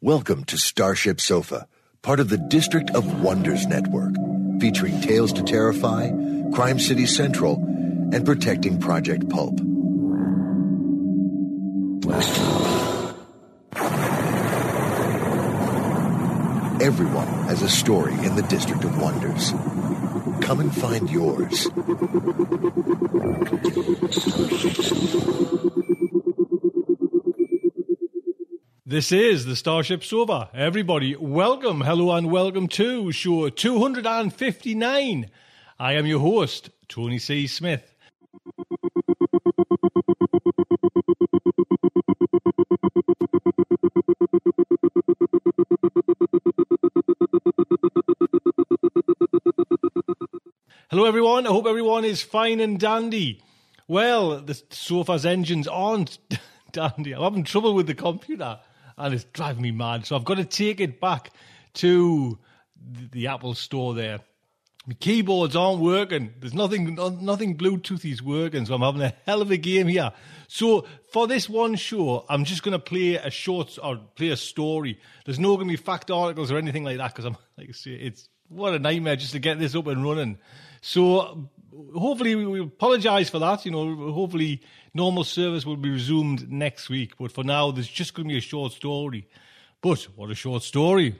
Welcome to Starship Sofa, part of the District of Wonders Network, featuring Tales to Terrify, Crime City Central, and Protecting Project Pulp. Everyone has a story in the District of Wonders. Come and find yours. This is the Starship Sofa. Everybody, welcome, hello, and welcome to show 259. I am your host, Tony C. Smith. Hello, everyone. I hope everyone is fine and dandy. Well, the sofa's engines aren't dandy. I'm having trouble with the computer and it's driving me mad. So I've got to take it back to the, Apple store there. My keyboards aren't working. There's nothing, no- nothing Bluetoothy's working. So I'm having a hell of a game here. So for this one show, I'm just going to play a short or play a story. There's no going to be fact articles or anything like that because I'm like I say, it's what a nightmare just to get this up and running. So hopefully we, we apologise for that. You know, hopefully normal service will be resumed next week. But for now, there's just going to be a short story. But what a short story!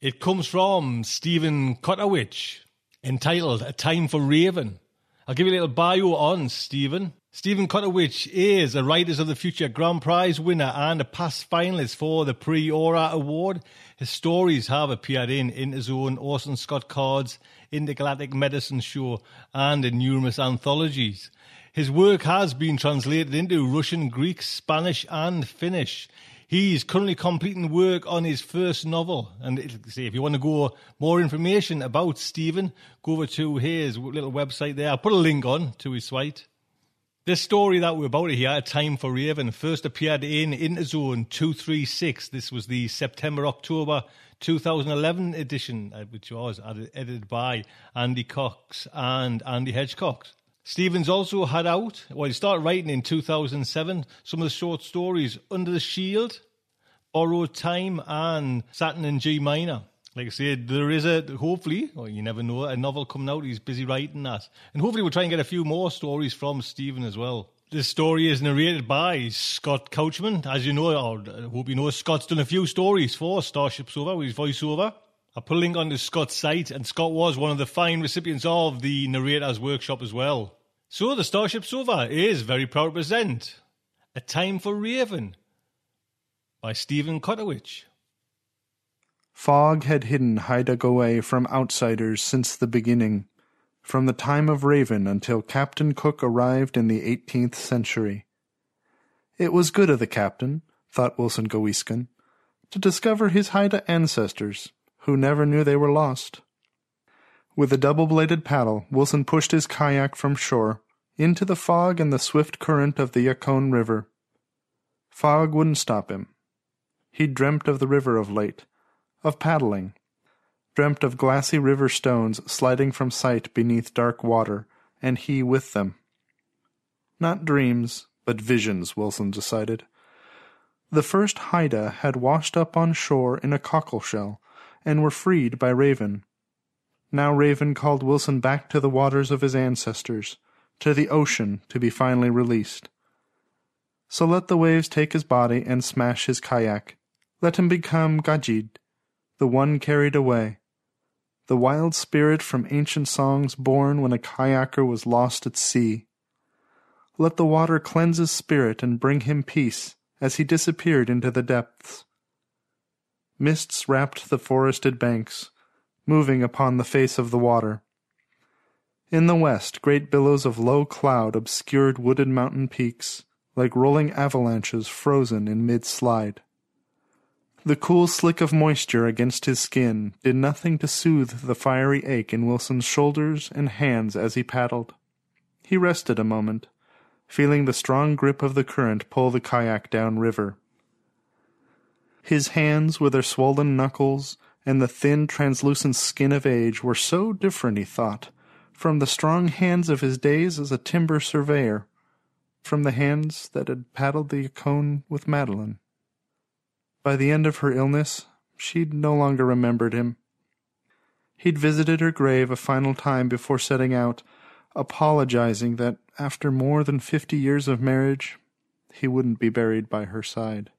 It comes from Stephen Kotowich, entitled "A Time for Raven." I'll give you a little bio on Stephen. Stephen Kotowich is a Writers of the Future Grand Prize winner and a past finalist for the Prix Aurora Award. His stories have appeared in Interzone, Orson Scott Card's, Intergalactic Medicine Show, and in numerous anthologies. His work has been translated into Russian, Greek, Spanish, and Finnish. He's currently completing work on his first novel. And see, if you want to go more information about Stephen, go over to his little website there. I'll put a link on to his site. This story that we're about to hear, A Time for Raven, first appeared in Interzone 236. This was the September October 2011 edition, uh, which was edited by Andy Cox and Andy Hedgecock. Stephen's also had out, well, he started writing in 2007, some of the short stories Under the Shield, Borrowed Time, and Saturn in G minor. Like I said, there is a, hopefully, or you never know, a novel coming out. He's busy writing that. And hopefully we'll try and get a few more stories from Stephen as well. This story is narrated by Scott Couchman. As you know, or I hope you know, Scott's done a few stories for Starship Sofa with his voiceover. I put a link on to Scott's site, and Scott was one of the fine recipients of the Narrator's Workshop as well. So the Starship Sofa is very proud to present A Time for Raven by Stephen Kotowich. Fog had hidden Haida away from outsiders since the beginning, from the time of Raven until Captain Cook arrived in the 18th century. It was good of the captain, thought Wilson Gowiskin, to discover his Haida ancestors, who never knew they were lost. With a double-bladed paddle, Wilson pushed his kayak from shore into the fog and the swift current of the Yakoun River. Fog wouldn't stop him. He'd dreamt of the river of late, of paddling, dreamt of glassy river stones sliding from sight beneath dark water, and he with them. Not dreams, but visions, Wilson decided. The first Haida had washed up on shore in a cockle shell and were freed by Raven. Now Raven called Wilson back to the waters of his ancestors, to the ocean to be finally released. So let the waves take his body and smash his kayak. Let him become Gajid, the one carried away, the wild spirit from ancient songs born when a kayaker was lost at sea. Let the water cleanse his spirit and bring him peace as he disappeared into the depths. Mists wrapped the forested banks, moving upon the face of the water. In the west, great billows of low cloud obscured wooded mountain peaks, like rolling avalanches frozen in mid slide. The cool slick of moisture against his skin did nothing to soothe the fiery ache in Wilson's shoulders and hands as he paddled. He rested a moment, feeling the strong grip of the current pull the kayak down river. His hands, with their swollen knuckles and the thin, translucent skin of age, were so different, he thought, from the strong hands of his days as a timber surveyor, from the hands that had paddled the Yakoun with Madeline. By the end of her illness, she'd no longer remembered him. He'd visited her grave a final time before setting out, apologizing that after more than fifty years of marriage, he wouldn't be buried by her side.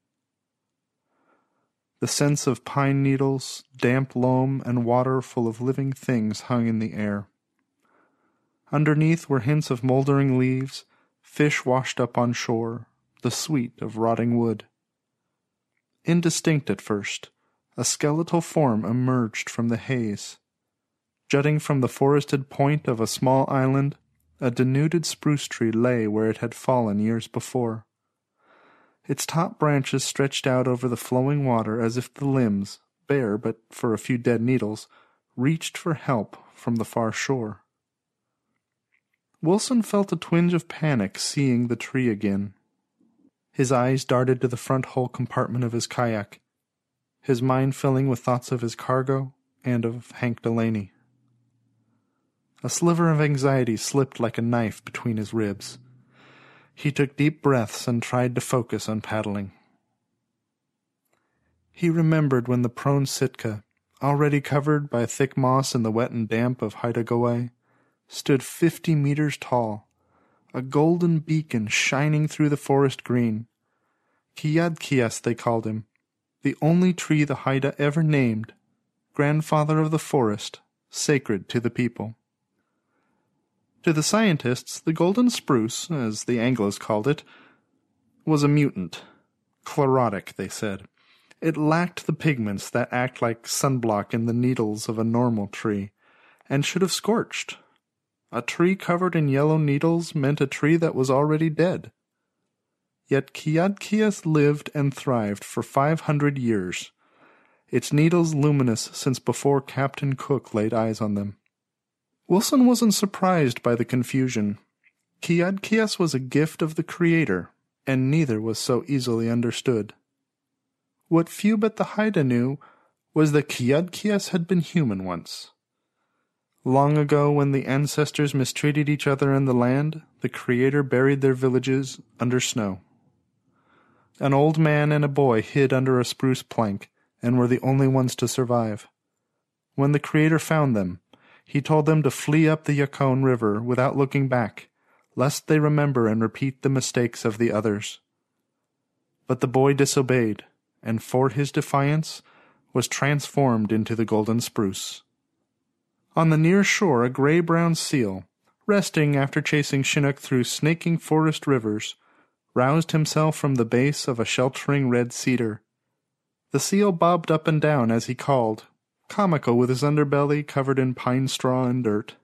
The scents of pine needles, damp loam, and water full of living things hung in the air. Underneath were hints of moldering leaves, fish washed up on shore, the sweet of rotting wood. Indistinct at first, a skeletal form emerged from the haze. Jutting from the forested point of a small island, a denuded spruce tree lay where it had fallen years before. Its top branches stretched out over the flowing water as if the limbs, bare but for a few dead needles, reached for help from the far shore. Wilson felt a twinge of panic seeing the tree again. His eyes darted to the front hull compartment of his kayak, his mind filling with thoughts of his cargo and of Hank Delaney. A sliver of anxiety slipped like a knife between his ribs. He took deep breaths and tried to focus on paddling. He remembered when the prone Sitka, already covered by thick moss in the wet and damp of Haida Gwaii, stood fifty meters tall, a golden beacon shining through the forest green. Kiadkias they called him, the only tree the Haida ever named, grandfather of the forest, sacred to the people. To the scientists, the golden spruce, as the Anglos called it, was a mutant. Chlorotic, they said. It lacked the pigments that act like sunblock in the needles of a normal tree, and should have scorched. A tree covered in yellow needles meant a tree that was already dead. Yet Kiadkias lived and thrived for five hundred years, its needles luminous since before Captain Cook laid eyes on them. Wilson wasn't surprised by the confusion. Kiadkias was a gift of the Creator, and neither was so easily understood. What few but the Haida knew was that Kiadkias had been human once. Long ago, when the ancestors mistreated each other in the land, the Creator buried their villages under snow. An old man and a boy hid under a spruce plank and were the only ones to survive. When the Creator found them, he told them to flee up the Yakoun River without looking back, lest they remember and repeat the mistakes of the others. But the boy disobeyed, and for his defiance was transformed into the golden spruce. On the near shore, a gray brown seal, resting after chasing Chinook through snaking forest rivers, roused himself from the base of a sheltering red cedar. The seal bobbed up and down as he called, comical with his underbelly covered in pine straw and dirt.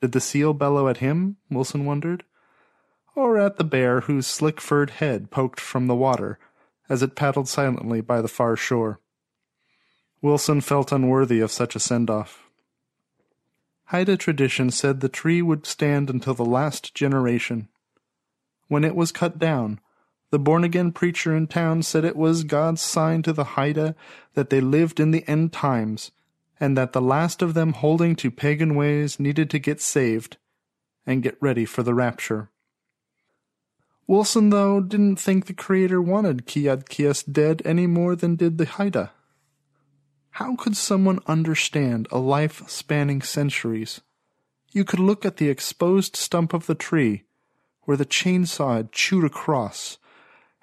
Did the seal bellow at him, Wilson wondered, or at the bear whose slick furred head poked from the water as it paddled silently by the far shore? Wilson felt unworthy of such a send off. Haida tradition said the tree would stand until the last generation. When it was cut down, the born again preacher in town said it was God's sign to the Haida that they lived in the end times, and that the last of them holding to pagan ways needed to get saved and get ready for the rapture. Wilson, though, didn't think the creator wanted Kiadkias dead any more than did the Haida. How could someone understand a life spanning centuries? You could look at the exposed stump of the tree where the chainsaw had chewed across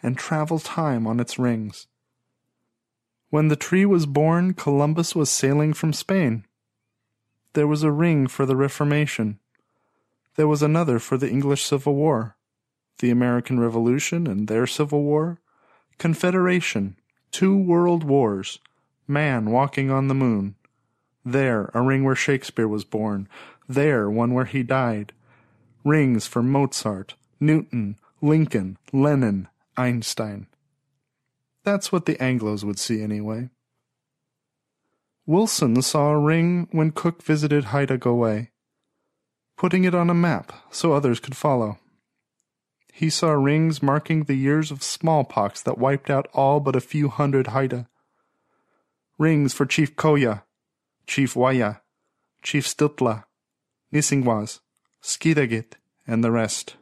and travel time on its rings. When the tree was born, Columbus was sailing from Spain. There was a ring for the Reformation. There was another for the English Civil War, the American Revolution and their Civil War, Confederation, two world wars, man walking on the moon. There, a ring where Shakespeare was born. There, one where he died. Rings for Mozart, Newton, Lincoln, Lenin, Einstein. That's what the Anglos would see anyway. Wilson saw a ring when Cook visited Haida Gwaii, putting it on a map so others could follow. He saw rings marking the years of smallpox that wiped out all but a few hundred Haida rings for Chief Koya, Chief Waya, Chief Stiltla, Nisingwas, Skidegate, and the rest.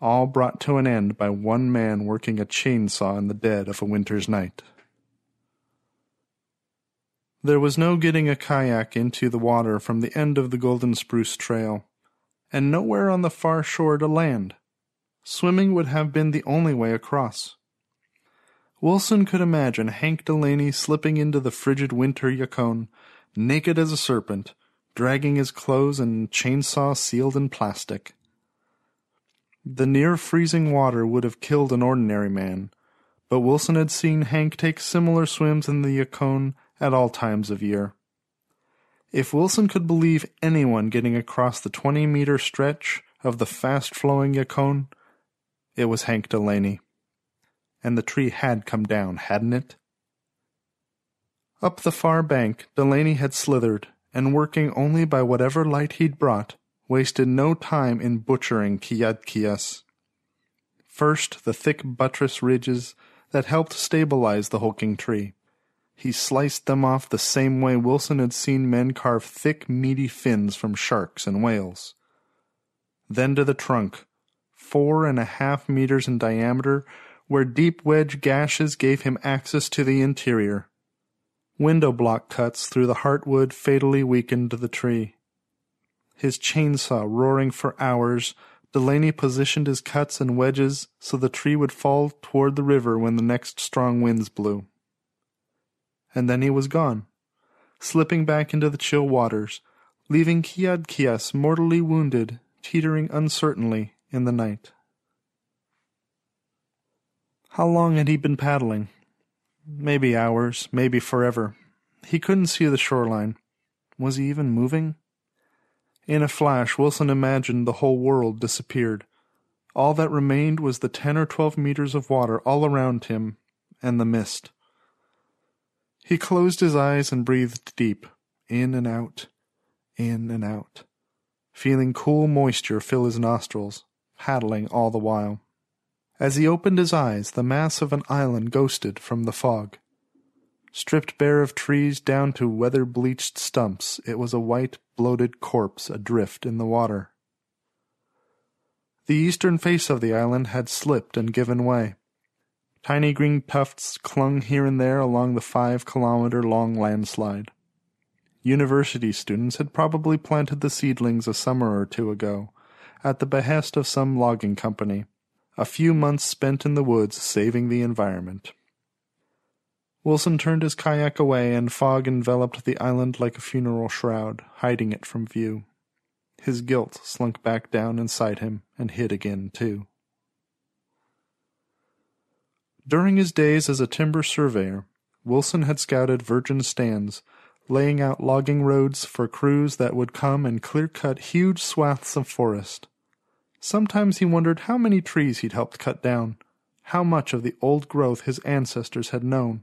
All brought to an end by one man working a chainsaw in the dead of a winter's night. There was no getting a kayak into the water from the end of the Golden Spruce Trail, and nowhere on the far shore to land. Swimming would have been the only way across. Wilson could imagine Hank Delaney slipping into the frigid winter Yakoun, naked as a serpent, dragging his clothes and chainsaw sealed in plastic. The near freezing water would have killed an ordinary man, but Wilson had seen Hank take similar swims in the Yakoun at all times of year. If Wilson could believe anyone getting across the 20 meter stretch of the fast flowing Yakoun, it was Hank Delaney and the tree had come down, hadn't it? Up the far bank, Delaney had slithered, and working only by whatever light he'd brought, wasted no time in butchering Kiadkias. First, the thick buttress ridges that helped stabilize the hulking tree. He sliced them off the same way Wilson had seen men carve thick, meaty fins from sharks and whales. Then to the trunk, four and a half meters in diameter, where deep wedge gashes gave him access to the interior. Window block cuts through the heartwood fatally weakened the tree. His chainsaw roaring for hours, Delaney positioned his cuts and wedges so the tree would fall toward the river when the next strong winds blew. And then he was gone, slipping back into the chill waters, leaving Kiadkias mortally wounded, teetering uncertainly in the night. How long had he been paddling? Maybe hours, maybe forever. He couldn't see the shoreline. Was he even moving? In a flash, Wilson imagined the whole world disappeared. All that remained was the ten or twelve meters of water all around him and the mist. He closed his eyes and breathed deep, in and out, in and out, feeling cool moisture fill his nostrils, paddling all the while. As he opened his eyes, the mass of an island ghosted from the fog. Stripped bare of trees down to weather bleached stumps, it was a white, bloated corpse adrift in the water. The eastern face of the island had slipped and given way. Tiny green tufts clung here and there along the five kilometer long landslide. University students had probably planted the seedlings a summer or two ago, at the behest of some logging company a few months spent in the woods saving the environment. Wilson turned his kayak away, and fog enveloped the island like a funeral shroud, hiding it from view. His guilt slunk back down inside him and hid again, too. During his days as a timber surveyor, Wilson had scouted virgin stands, laying out logging roads for crews that would come and clear cut huge swaths of forest. Sometimes he wondered how many trees he'd helped cut down, how much of the old growth his ancestors had known.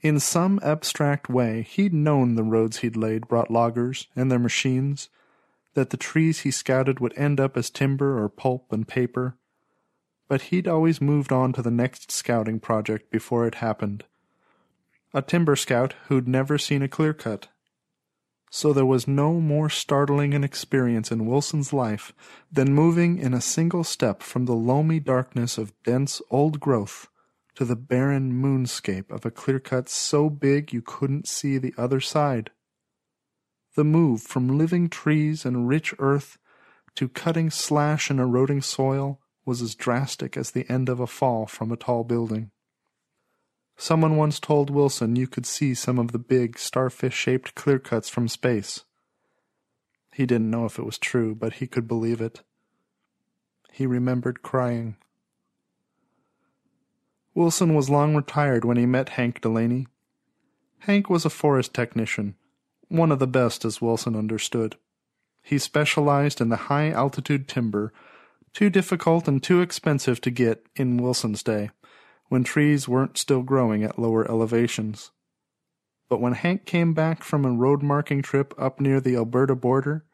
In some abstract way, he'd known the roads he'd laid brought loggers and their machines, that the trees he scouted would end up as timber or pulp and paper. But he'd always moved on to the next scouting project before it happened. A timber scout who'd never seen a clear cut. So there was no more startling an experience in Wilson's life than moving in a single step from the loamy darkness of dense old growth to the barren moonscape of a clear cut so big you couldn't see the other side. The move from living trees and rich earth to cutting slash and eroding soil was as drastic as the end of a fall from a tall building. Someone once told Wilson you could see some of the big, starfish shaped clear cuts from space. He didn't know if it was true, but he could believe it. He remembered crying. Wilson was long retired when he met Hank Delaney. Hank was a forest technician, one of the best as Wilson understood. He specialized in the high altitude timber, too difficult and too expensive to get in Wilson's day when trees weren't still growing at lower elevations. But when Hank came back from a road marking trip up near the Alberta border,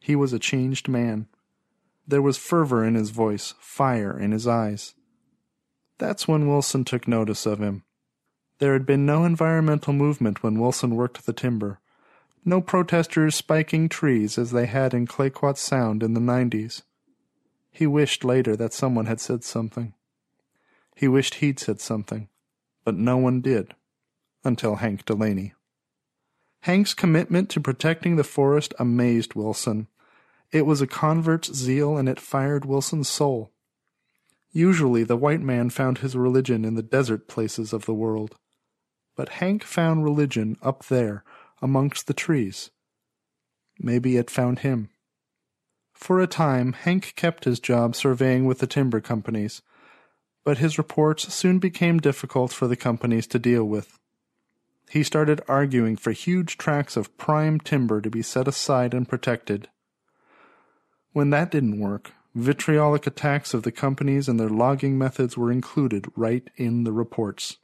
he was a changed man. There was fervor in his voice, fire in his eyes. That's when Wilson took notice of him. There had been no environmental movement when Wilson worked the timber, no protesters spiking trees as they had in Clayoquot Sound in the 90s. He wished later that someone had said something. He wished he'd said something, but no one did until Hank Delaney. Hank's commitment to protecting the forest amazed Wilson. It was a convert's zeal and it fired Wilson's soul. Usually the white man found his religion in the desert places of the world. But Hank found religion up there amongst the trees. Maybe it found him. For a time, Hank kept his job surveying with the timber companies but his reports soon became difficult for the companies to deal with. He started arguing for huge tracts of prime timber to be set aside and protected. When that didn't work, vitriolic attacks of the companies and their logging methods were included right in the reports.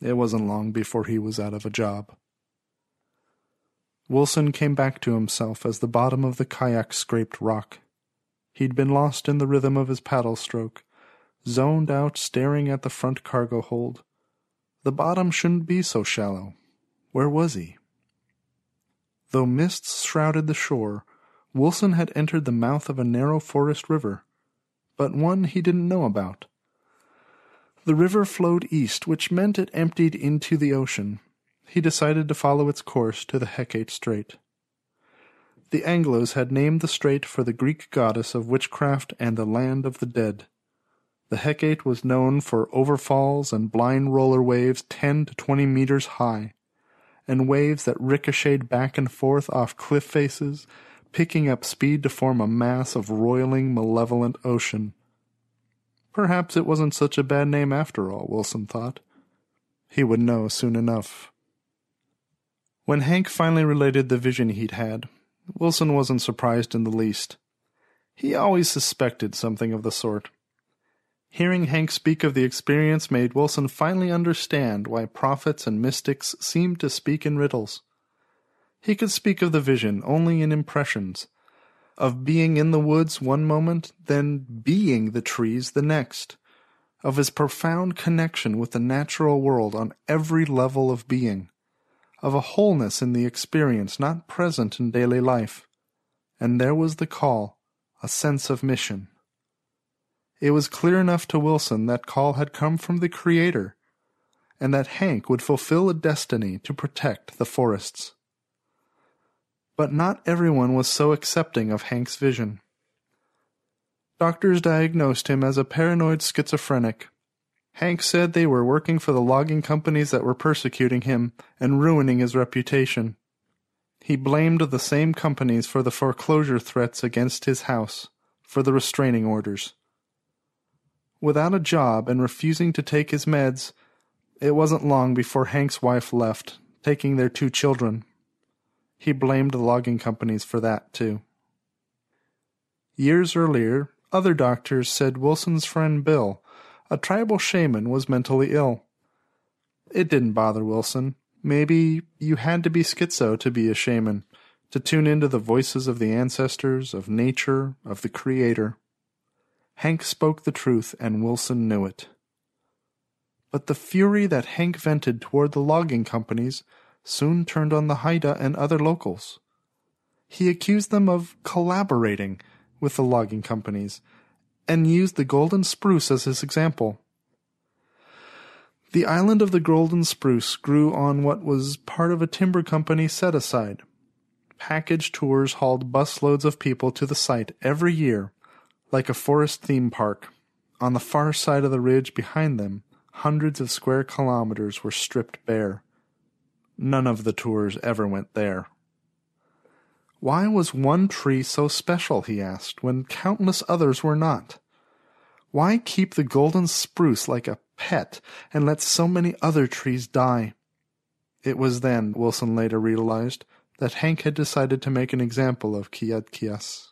It wasn't long before he was out of a job. Wilson came back to himself as the bottom of the kayak scraped rock. He'd been lost in the rhythm of his paddle stroke zoned out staring at the front cargo hold. The bottom shouldn't be so shallow. Where was he? Though mists shrouded the shore, Wilson had entered the mouth of a narrow forest river, but one he didn't know about. The river flowed east, which meant it emptied into the ocean. He decided to follow its course to the Hecate Strait. The Anglos had named the strait for the Greek goddess of witchcraft and the land of the dead. The Hecate was known for overfalls and blind roller waves 10 to 20 meters high, and waves that ricocheted back and forth off cliff faces, picking up speed to form a mass of roiling, malevolent ocean. Perhaps it wasn't such a bad name after all, Wilson thought. He would know soon enough. When Hank finally related the vision he'd had, Wilson wasn't surprised in the least. He always suspected something of the sort. Hearing Hank speak of the experience made Wilson finally understand why prophets and mystics seemed to speak in riddles. He could speak of the vision only in impressions, of being in the woods one moment, then being the trees the next, of his profound connection with the natural world on every level of being, of a wholeness in the experience not present in daily life. And there was the call, a sense of mission. It was clear enough to Wilson that call had come from the Creator, and that Hank would fulfill a destiny to protect the forests. But not everyone was so accepting of Hank's vision. Doctors diagnosed him as a paranoid schizophrenic. Hank said they were working for the logging companies that were persecuting him and ruining his reputation. He blamed the same companies for the foreclosure threats against his house, for the restraining orders without a job and refusing to take his meds, it wasn't long before Hank's wife left, taking their two children. He blamed the logging companies for that, too. Years earlier, other doctors said Wilson's friend Bill, a tribal shaman, was mentally ill. It didn't bother Wilson. Maybe you had to be schizo to be a shaman, to tune into the voices of the ancestors, of nature, of the Creator. Hank spoke the truth, and Wilson knew it. But the fury that Hank vented toward the logging companies soon turned on the Haida and other locals. He accused them of collaborating with the logging companies and used the golden spruce as his example. The island of the golden spruce grew on what was part of a timber company set aside. Package tours hauled busloads of people to the site every year, like a forest theme park. On the far side of the ridge behind them, hundreds of square kilometers were stripped bare. None of the tours ever went there. Why was one tree so special, he asked, when countless others were not? Why keep the golden spruce like a pet and let so many other trees die? It was then, Wilson later realized, that Hank had decided to make an example of Kiadkias.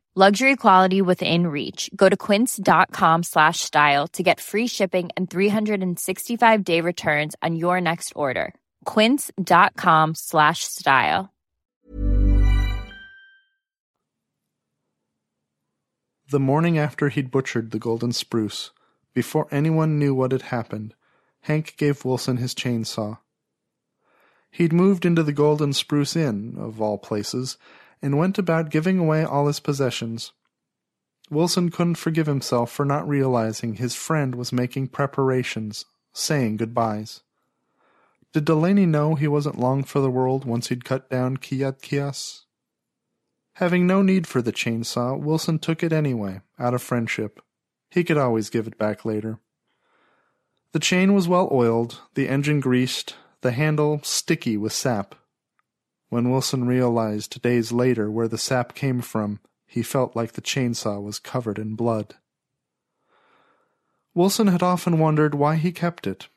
Luxury quality within reach. Go to quince.com slash style to get free shipping and 365 day returns on your next order. Quince.com slash style. The morning after he'd butchered the golden spruce, before anyone knew what had happened, Hank gave Wilson his chainsaw. He'd moved into the Golden Spruce Inn, of all places, and went about giving away all his possessions. Wilson couldn't forgive himself for not realizing his friend was making preparations, saying goodbyes. Did Delaney know he wasn't long for the world once he'd cut down Kiadkias? Having no need for the chainsaw, Wilson took it anyway, out of friendship. He could always give it back later. The chain was well oiled, the engine greased, the handle sticky with sap. When Wilson realized days later where the sap came from, he felt like the chainsaw was covered in blood. Wilson had often wondered why he kept it.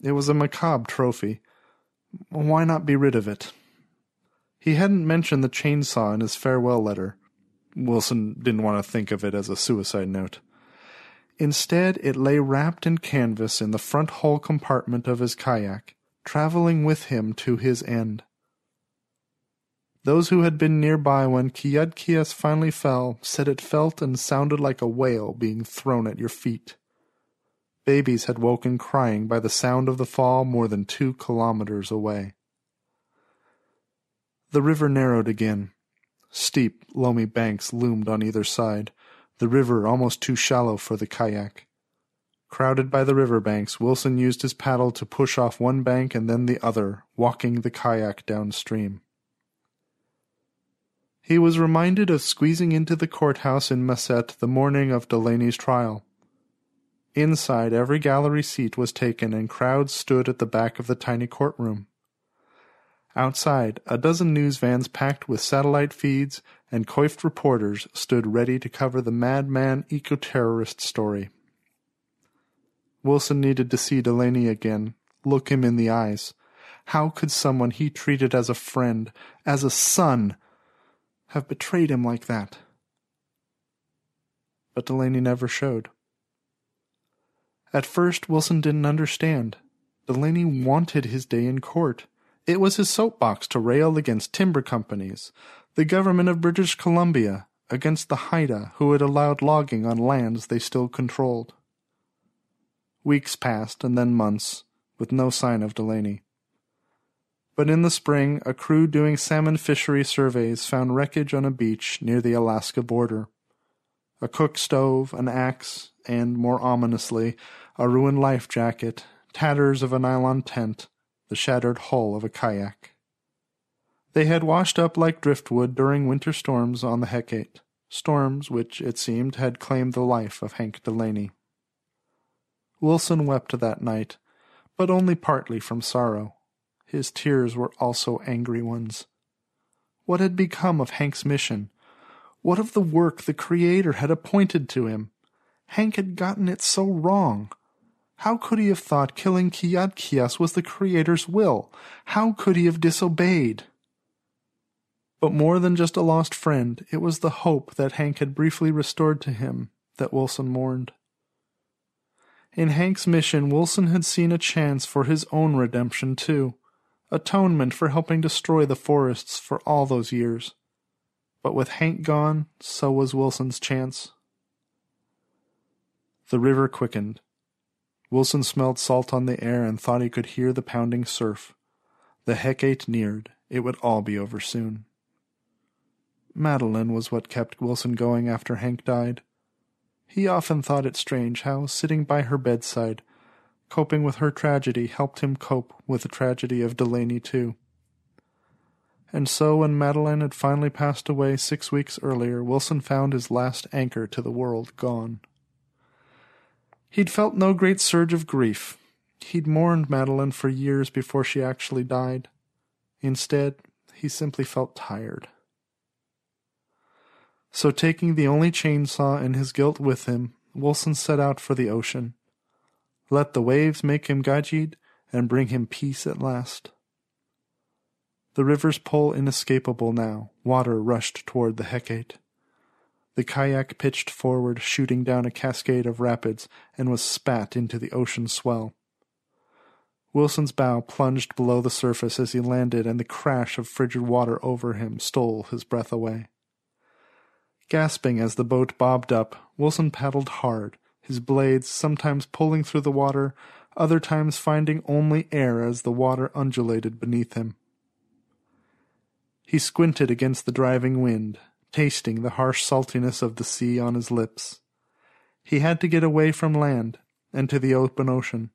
It was a macabre trophy. Why not be rid of it? He hadn't mentioned the chainsaw in his farewell letter. Wilson didn't want to think of it as a suicide note. Instead, it lay wrapped in canvas in the front hull compartment of his kayak, traveling with him to his end. Those who had been nearby when Kiadkias finally fell said it felt and sounded like a whale being thrown at your feet. Babies had woken crying by the sound of the fall more than two kilometers away. The river narrowed again. Steep, loamy banks loomed on either side, the river almost too shallow for the kayak. Crowded by the river banks, Wilson used his paddle to push off one bank and then the other, walking the kayak downstream. He was reminded of squeezing into the courthouse in Masset the morning of Delaney's trial. Inside, every gallery seat was taken and crowds stood at the back of the tiny courtroom. Outside, a dozen news vans packed with satellite feeds and coiffed reporters stood ready to cover the madman eco-terrorist story. Wilson needed to see Delaney again, look him in the eyes. How could someone he treated as a friend, as a son, have betrayed him like that? But Delaney never showed. At first, Wilson didn't understand. Delaney wanted his day in court. It was his soapbox to rail against timber companies, the government of British Columbia, against the Haida who had allowed logging on lands they still controlled. Weeks passed, and then months, with no sign of Delaney. But in the spring, a crew doing salmon fishery surveys found wreckage on a beach near the Alaska border. A cook stove, an axe, and, more ominously, a ruined life jacket, tatters of a nylon tent, the shattered hull of a kayak. They had washed up like driftwood during winter storms on the Hecate, storms which, it seemed, had claimed the life of Hank Delaney. Wilson wept that night, but only partly from sorrow. His tears were also angry ones. What had become of Hank's mission? What of the work the Creator had appointed to him? Hank had gotten it so wrong. How could he have thought killing Kiadkias was the Creator's will? How could he have disobeyed? But more than just a lost friend, it was the hope that Hank had briefly restored to him that Wilson mourned. In Hank's mission, Wilson had seen a chance for his own redemption, too, atonement for helping destroy the forests for all those years. But with Hank gone, so was Wilson's chance. The river quickened. Wilson smelled salt on the air and thought he could hear the pounding surf. The Hecate neared. It would all be over soon. Madeline was what kept Wilson going after Hank died. He often thought it strange how, sitting by her bedside, coping with her tragedy helped him cope with the tragedy of Delaney, too. And so, when Madeline had finally passed away six weeks earlier, Wilson found his last anchor to the world gone. He'd felt no great surge of grief. He'd mourned Madeline for years before she actually died. Instead, he simply felt tired. So, taking the only chainsaw and his guilt with him, Wilson set out for the ocean. Let the waves make him Gajid and bring him peace at last. The river's pull inescapable now, water rushed toward the Hecate. The kayak pitched forward, shooting down a cascade of rapids, and was spat into the ocean swell. Wilson's bow plunged below the surface as he landed, and the crash of frigid water over him stole his breath away. Gasping as the boat bobbed up, Wilson paddled hard, his blades sometimes pulling through the water, other times finding only air as the water undulated beneath him. He squinted against the driving wind, tasting the harsh saltiness of the sea on his lips. He had to get away from land and to the open ocean.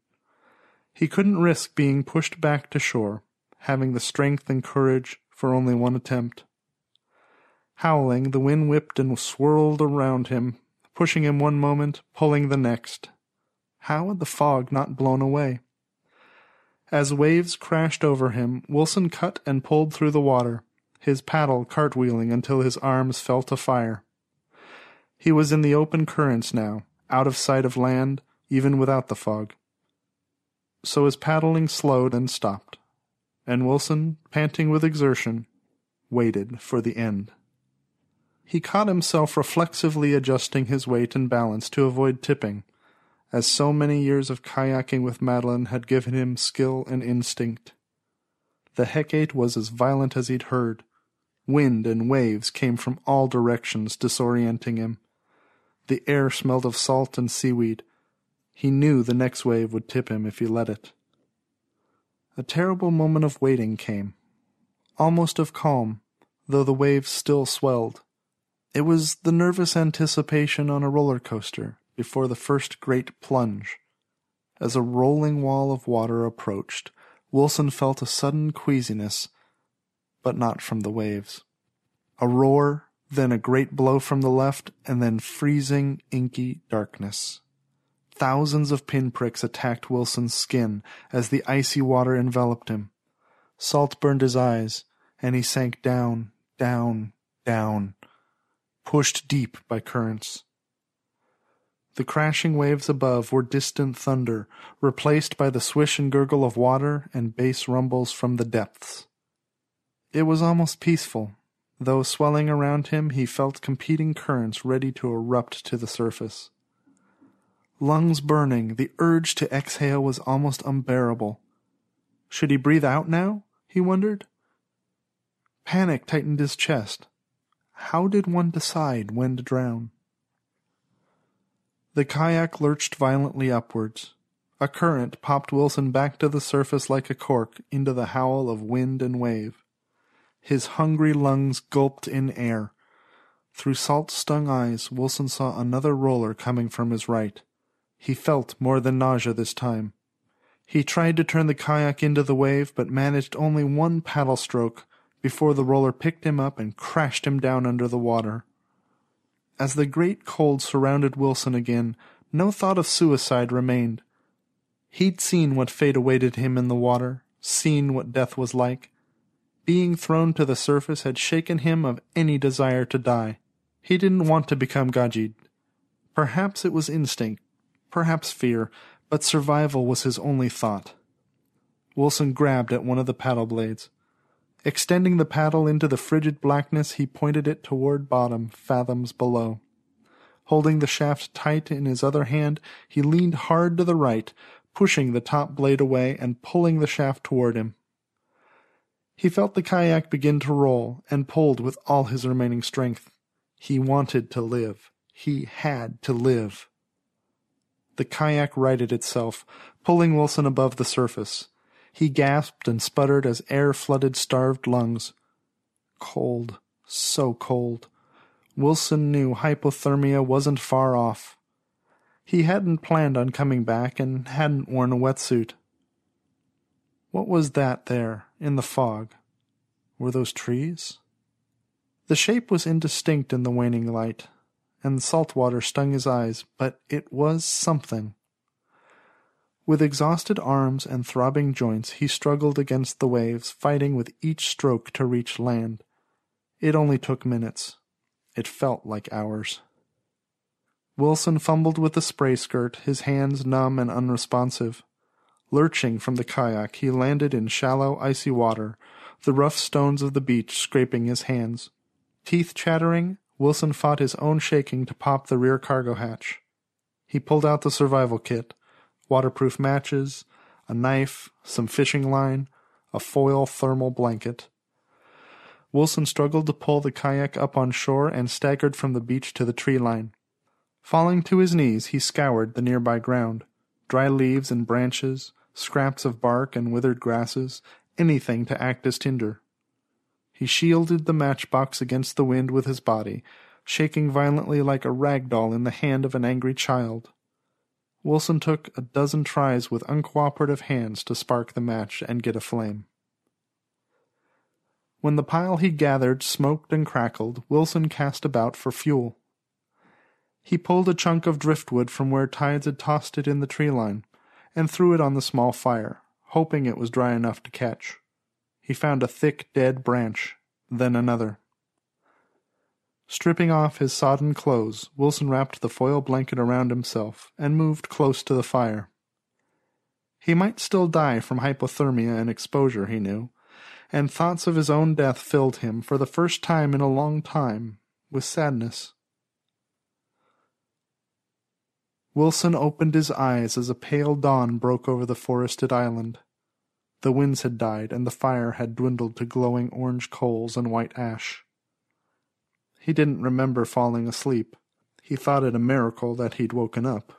He couldn't risk being pushed back to shore, having the strength and courage for only one attempt. Howling, the wind whipped and swirled around him, pushing him one moment, pulling the next. How had the fog not blown away? As waves crashed over him, Wilson cut and pulled through the water, his paddle cartwheeling until his arms felt fire. He was in the open currents now, out of sight of land, even without the fog. So his paddling slowed and stopped, and Wilson, panting with exertion, waited for the end. He caught himself reflexively adjusting his weight and balance to avoid tipping, as so many years of kayaking with Madeline had given him skill and instinct. The Hecate was as violent as he'd heard, Wind and waves came from all directions, disorienting him. The air smelled of salt and seaweed. He knew the next wave would tip him if he let it. A terrible moment of waiting came, almost of calm, though the waves still swelled. It was the nervous anticipation on a roller coaster before the first great plunge. As a rolling wall of water approached, Wilson felt a sudden queasiness but not from the waves. A roar, then a great blow from the left, and then freezing, inky darkness. Thousands of pinpricks attacked Wilson's skin as the icy water enveloped him. Salt burned his eyes, and he sank down, down, down, pushed deep by currents. The crashing waves above were distant thunder, replaced by the swish and gurgle of water and bass rumbles from the depths. It was almost peaceful, though swelling around him he felt competing currents ready to erupt to the surface. Lungs burning, the urge to exhale was almost unbearable. Should he breathe out now? he wondered. Panic tightened his chest. How did one decide when to drown? The kayak lurched violently upwards. A current popped Wilson back to the surface like a cork into the howl of wind and wave. His hungry lungs gulped in air. Through salt stung eyes, Wilson saw another roller coming from his right. He felt more than nausea this time. He tried to turn the kayak into the wave, but managed only one paddle stroke before the roller picked him up and crashed him down under the water. As the great cold surrounded Wilson again, no thought of suicide remained. He'd seen what fate awaited him in the water, seen what death was like. Being thrown to the surface had shaken him of any desire to die. He didn't want to become Gajid. Perhaps it was instinct, perhaps fear, but survival was his only thought. Wilson grabbed at one of the paddle blades. Extending the paddle into the frigid blackness, he pointed it toward bottom, fathoms below. Holding the shaft tight in his other hand, he leaned hard to the right, pushing the top blade away and pulling the shaft toward him. He felt the kayak begin to roll and pulled with all his remaining strength. He wanted to live. He had to live. The kayak righted itself, pulling Wilson above the surface. He gasped and sputtered as air flooded starved lungs. Cold, so cold. Wilson knew hypothermia wasn't far off. He hadn't planned on coming back and hadn't worn a wetsuit. What was that there, in the fog? Were those trees? The shape was indistinct in the waning light, and the salt water stung his eyes, but it was something. With exhausted arms and throbbing joints, he struggled against the waves, fighting with each stroke to reach land. It only took minutes. It felt like hours. Wilson fumbled with the spray skirt, his hands numb and unresponsive. Lurching from the kayak, he landed in shallow, icy water, the rough stones of the beach scraping his hands. Teeth chattering, Wilson fought his own shaking to pop the rear cargo hatch. He pulled out the survival kit, waterproof matches, a knife, some fishing line, a foil thermal blanket. Wilson struggled to pull the kayak up on shore and staggered from the beach to the tree line. Falling to his knees, he scoured the nearby ground. Dry leaves and branches, scraps of bark and withered grasses, anything to act as tinder. He shielded the matchbox against the wind with his body, shaking violently like a rag doll in the hand of an angry child. Wilson took a dozen tries with uncooperative hands to spark the match and get a flame. When the pile he gathered smoked and crackled, Wilson cast about for fuel. He pulled a chunk of driftwood from where tides had tossed it in the tree line and threw it on the small fire, hoping it was dry enough to catch. He found a thick, dead branch, then another. Stripping off his sodden clothes, Wilson wrapped the foil blanket around himself and moved close to the fire. He might still die from hypothermia and exposure, he knew, and thoughts of his own death filled him, for the first time in a long time, with sadness. Wilson opened his eyes as a pale dawn broke over the forested island. The winds had died, and the fire had dwindled to glowing orange coals and white ash. He didn't remember falling asleep. He thought it a miracle that he'd woken up.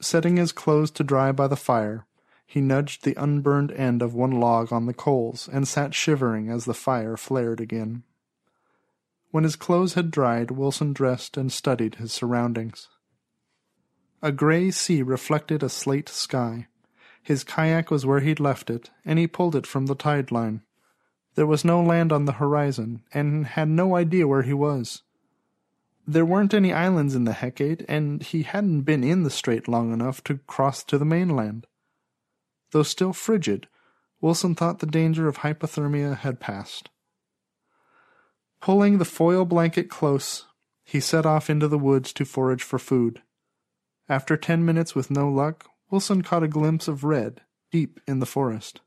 Setting his clothes to dry by the fire, he nudged the unburned end of one log on the coals and sat shivering as the fire flared again. When his clothes had dried, Wilson dressed and studied his surroundings. A gray sea reflected a slate sky. His kayak was where he'd left it, and he pulled it from the tide line. There was no land on the horizon, and had no idea where he was. There weren't any islands in the Hecate, and he hadn't been in the strait long enough to cross to the mainland. Though still frigid, Wilson thought the danger of hypothermia had passed. Pulling the foil blanket close, he set off into the woods to forage for food. After ten minutes with no luck, Wilson caught a glimpse of red deep in the forest.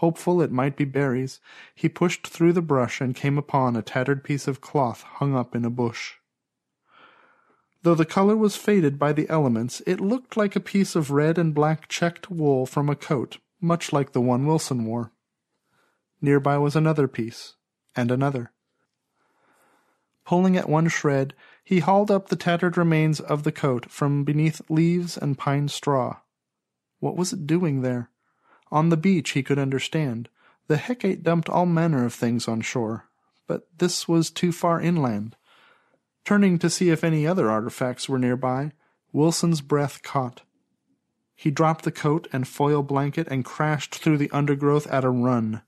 Hopeful it might be berries, he pushed through the brush and came upon a tattered piece of cloth hung up in a bush. Though the color was faded by the elements, it looked like a piece of red and black checked wool from a coat, much like the one Wilson wore. Nearby was another piece, and another. Pulling at one shred, he hauled up the tattered remains of the coat from beneath leaves and pine straw. What was it doing there? On the beach he could understand. The Hecate dumped all manner of things on shore, but this was too far inland. Turning to see if any other artifacts were nearby, Wilson's breath caught. He dropped the coat and foil blanket and crashed through the undergrowth at a run.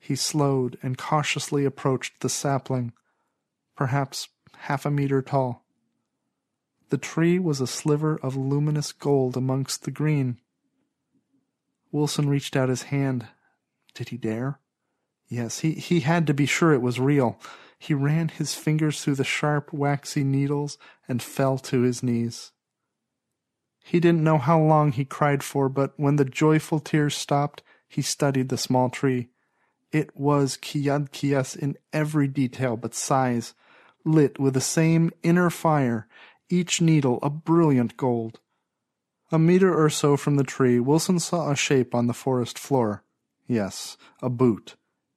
He slowed and cautiously approached the sapling, perhaps half a meter tall. The tree was a sliver of luminous gold amongst the green. Wilson reached out his hand. Did he dare? Yes, he, he had to be sure it was real. He ran his fingers through the sharp, waxy needles and fell to his knees. He didn't know how long he cried for, but when the joyful tears stopped, he studied the small tree. It was Kiadkias in every detail but size, lit with the same inner fire each needle a brilliant gold. A meter or so from the tree, Wilson saw a shape on the forest floor. Yes, a boot.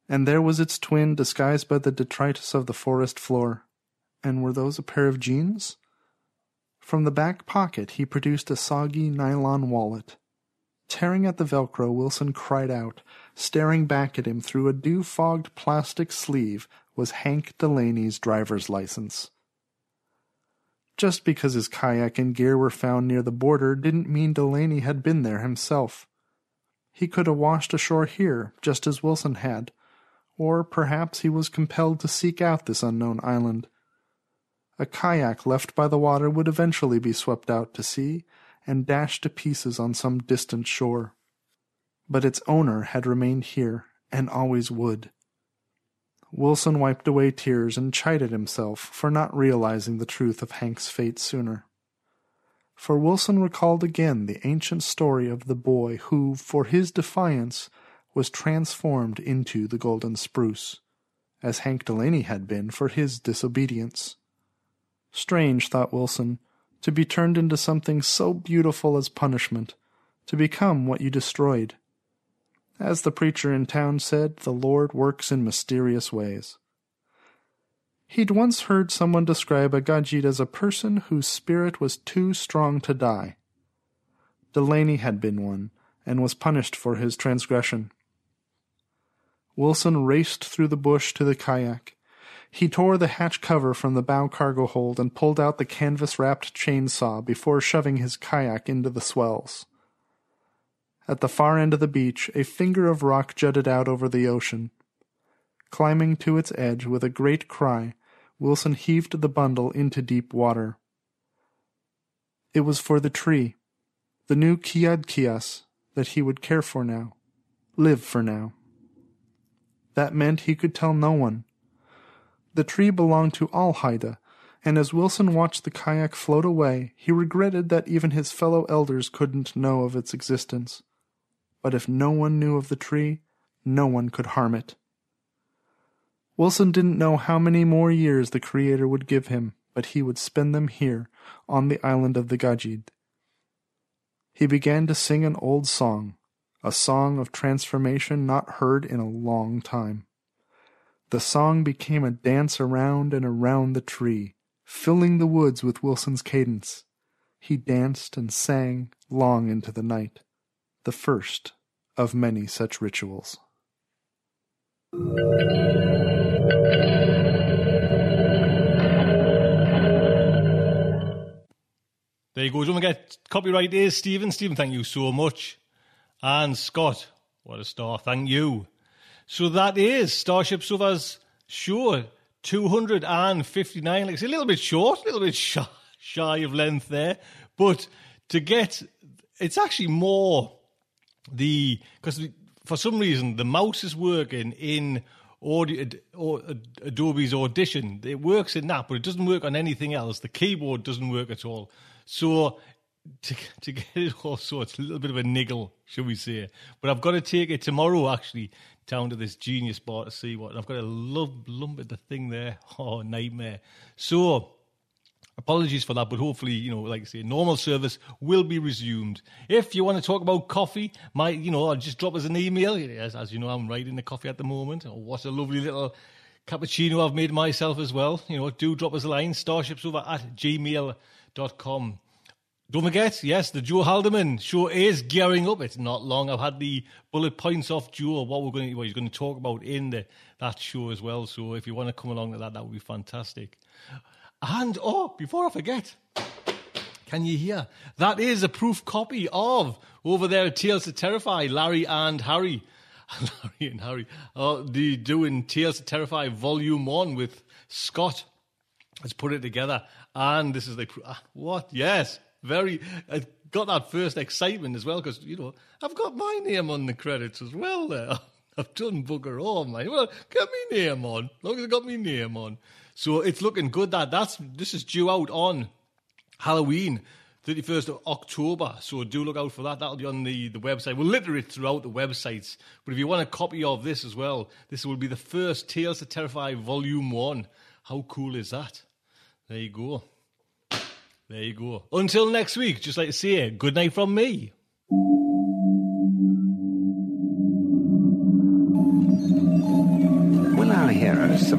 And there was its twin disguised by the detritus of the forest floor. And were those a pair of jeans? From the back pocket he produced a soggy nylon wallet. Tearing at the velcro, Wilson cried out. Staring back at him through a dew-fogged plastic sleeve was Hank Delaney's driver's license. Just because his kayak and gear were found near the border didn't mean Delaney had been there himself. He could have washed ashore here, just as Wilson had, or perhaps he was compelled to seek out this unknown island. A kayak left by the water would eventually be swept out to sea and dashed to pieces on some distant shore. But its owner had remained here and always would. Wilson wiped away tears and chided himself for not realizing the truth of Hank's fate sooner. For Wilson recalled again the ancient story of the boy who, for his defiance, was transformed into the golden spruce, as Hank Delaney had been for his disobedience. Strange, thought Wilson, to be turned into something so beautiful as punishment, to become what you destroyed. As the preacher in town said, the Lord works in mysterious ways. He'd once heard someone describe a Gajid as a person whose spirit was too strong to die. Delaney had been one, and was punished for his transgression. Wilson raced through the bush to the kayak. He tore the hatch cover from the bow cargo hold and pulled out the canvas wrapped chainsaw before shoving his kayak into the swells. At the far end of the beach, a finger of rock jutted out over the ocean. Climbing to its edge with a great cry, Wilson heaved the bundle into deep water. It was for the tree, the new Kiadkias that he would care for now, live for now. That meant he could tell no one. The tree belonged to all Haida, and as Wilson watched the kayak float away, he regretted that even his fellow elders couldn't know of its existence but if no one knew of the tree, no one could harm it. Wilson didn't know how many more years the Creator would give him, but he would spend them here, on the island of the Gajid. He began to sing an old song, a song of transformation not heard in a long time. The song became a dance around and around the tree, filling the woods with Wilson's cadence. He danced and sang long into the night the first of many such rituals. There you go. Don't forget, copyright is Stephen. Stephen, thank you so much. And Scott, what a star. Thank you. So that is Starship Sofa's show 259. Like it's a little bit short, a little bit shy, shy of length there. But to get, it's actually more the because for some reason the mouse is working in audio, or Adobe's Audition. It works in that, but it doesn't work on anything else. The keyboard doesn't work at all. So to, to get it all so it's a little bit of a niggle, shall we say. But I've got to take it tomorrow, actually, down to this genius bar to see what. I've got a lump, lump at the thing there. Oh, nightmare. So Apologies for that, but hopefully, you know, like I say, normal service will be resumed. If you want to talk about coffee, my, you know, just drop us an email. As, as you know, I'm writing the coffee at the moment. Oh, what a lovely little cappuccino I've made myself as well. You know, do drop us a line, starshipsofa at gmail.com. Don't forget, yes, the Joe Haldeman show is gearing up. It's not long. I've had the bullet points off Joe, what we're going to, what he's going to talk about in the, that show as well. So if you want to come along to that, that would be fantastic. And oh, before I forget, can you hear? That is a proof copy of over there Tales to Terrify, Larry and Harry. Larry and Harry are the doing Tales to Terrify Volume 1 with Scott. Let's put it together. And this is the uh, what? Yes, very. I got that first excitement as well because you know I've got my name on the credits as well. There, I've done bugger all, man. Well, get me name on. As long as I got me name on. So it's looking good that that's this is due out on Halloween. 31st of October. So do look out for that. That'll be on the, the website. We'll litter it throughout the websites. But if you want a copy of this as well, this will be the first Tales to Terrify Volume 1. How cool is that? There you go. There you go. Until next week, just like to say, good night from me.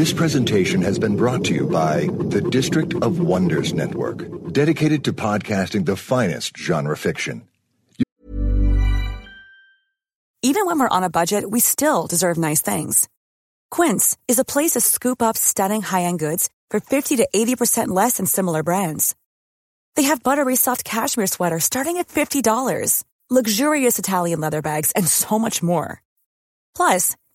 This presentation has been brought to you by the District of Wonders Network, dedicated to podcasting the finest genre fiction. Even when we're on a budget, we still deserve nice things. Quince is a place to scoop up stunning high end goods for 50 to 80% less than similar brands. They have buttery soft cashmere sweaters starting at $50, luxurious Italian leather bags, and so much more. Plus,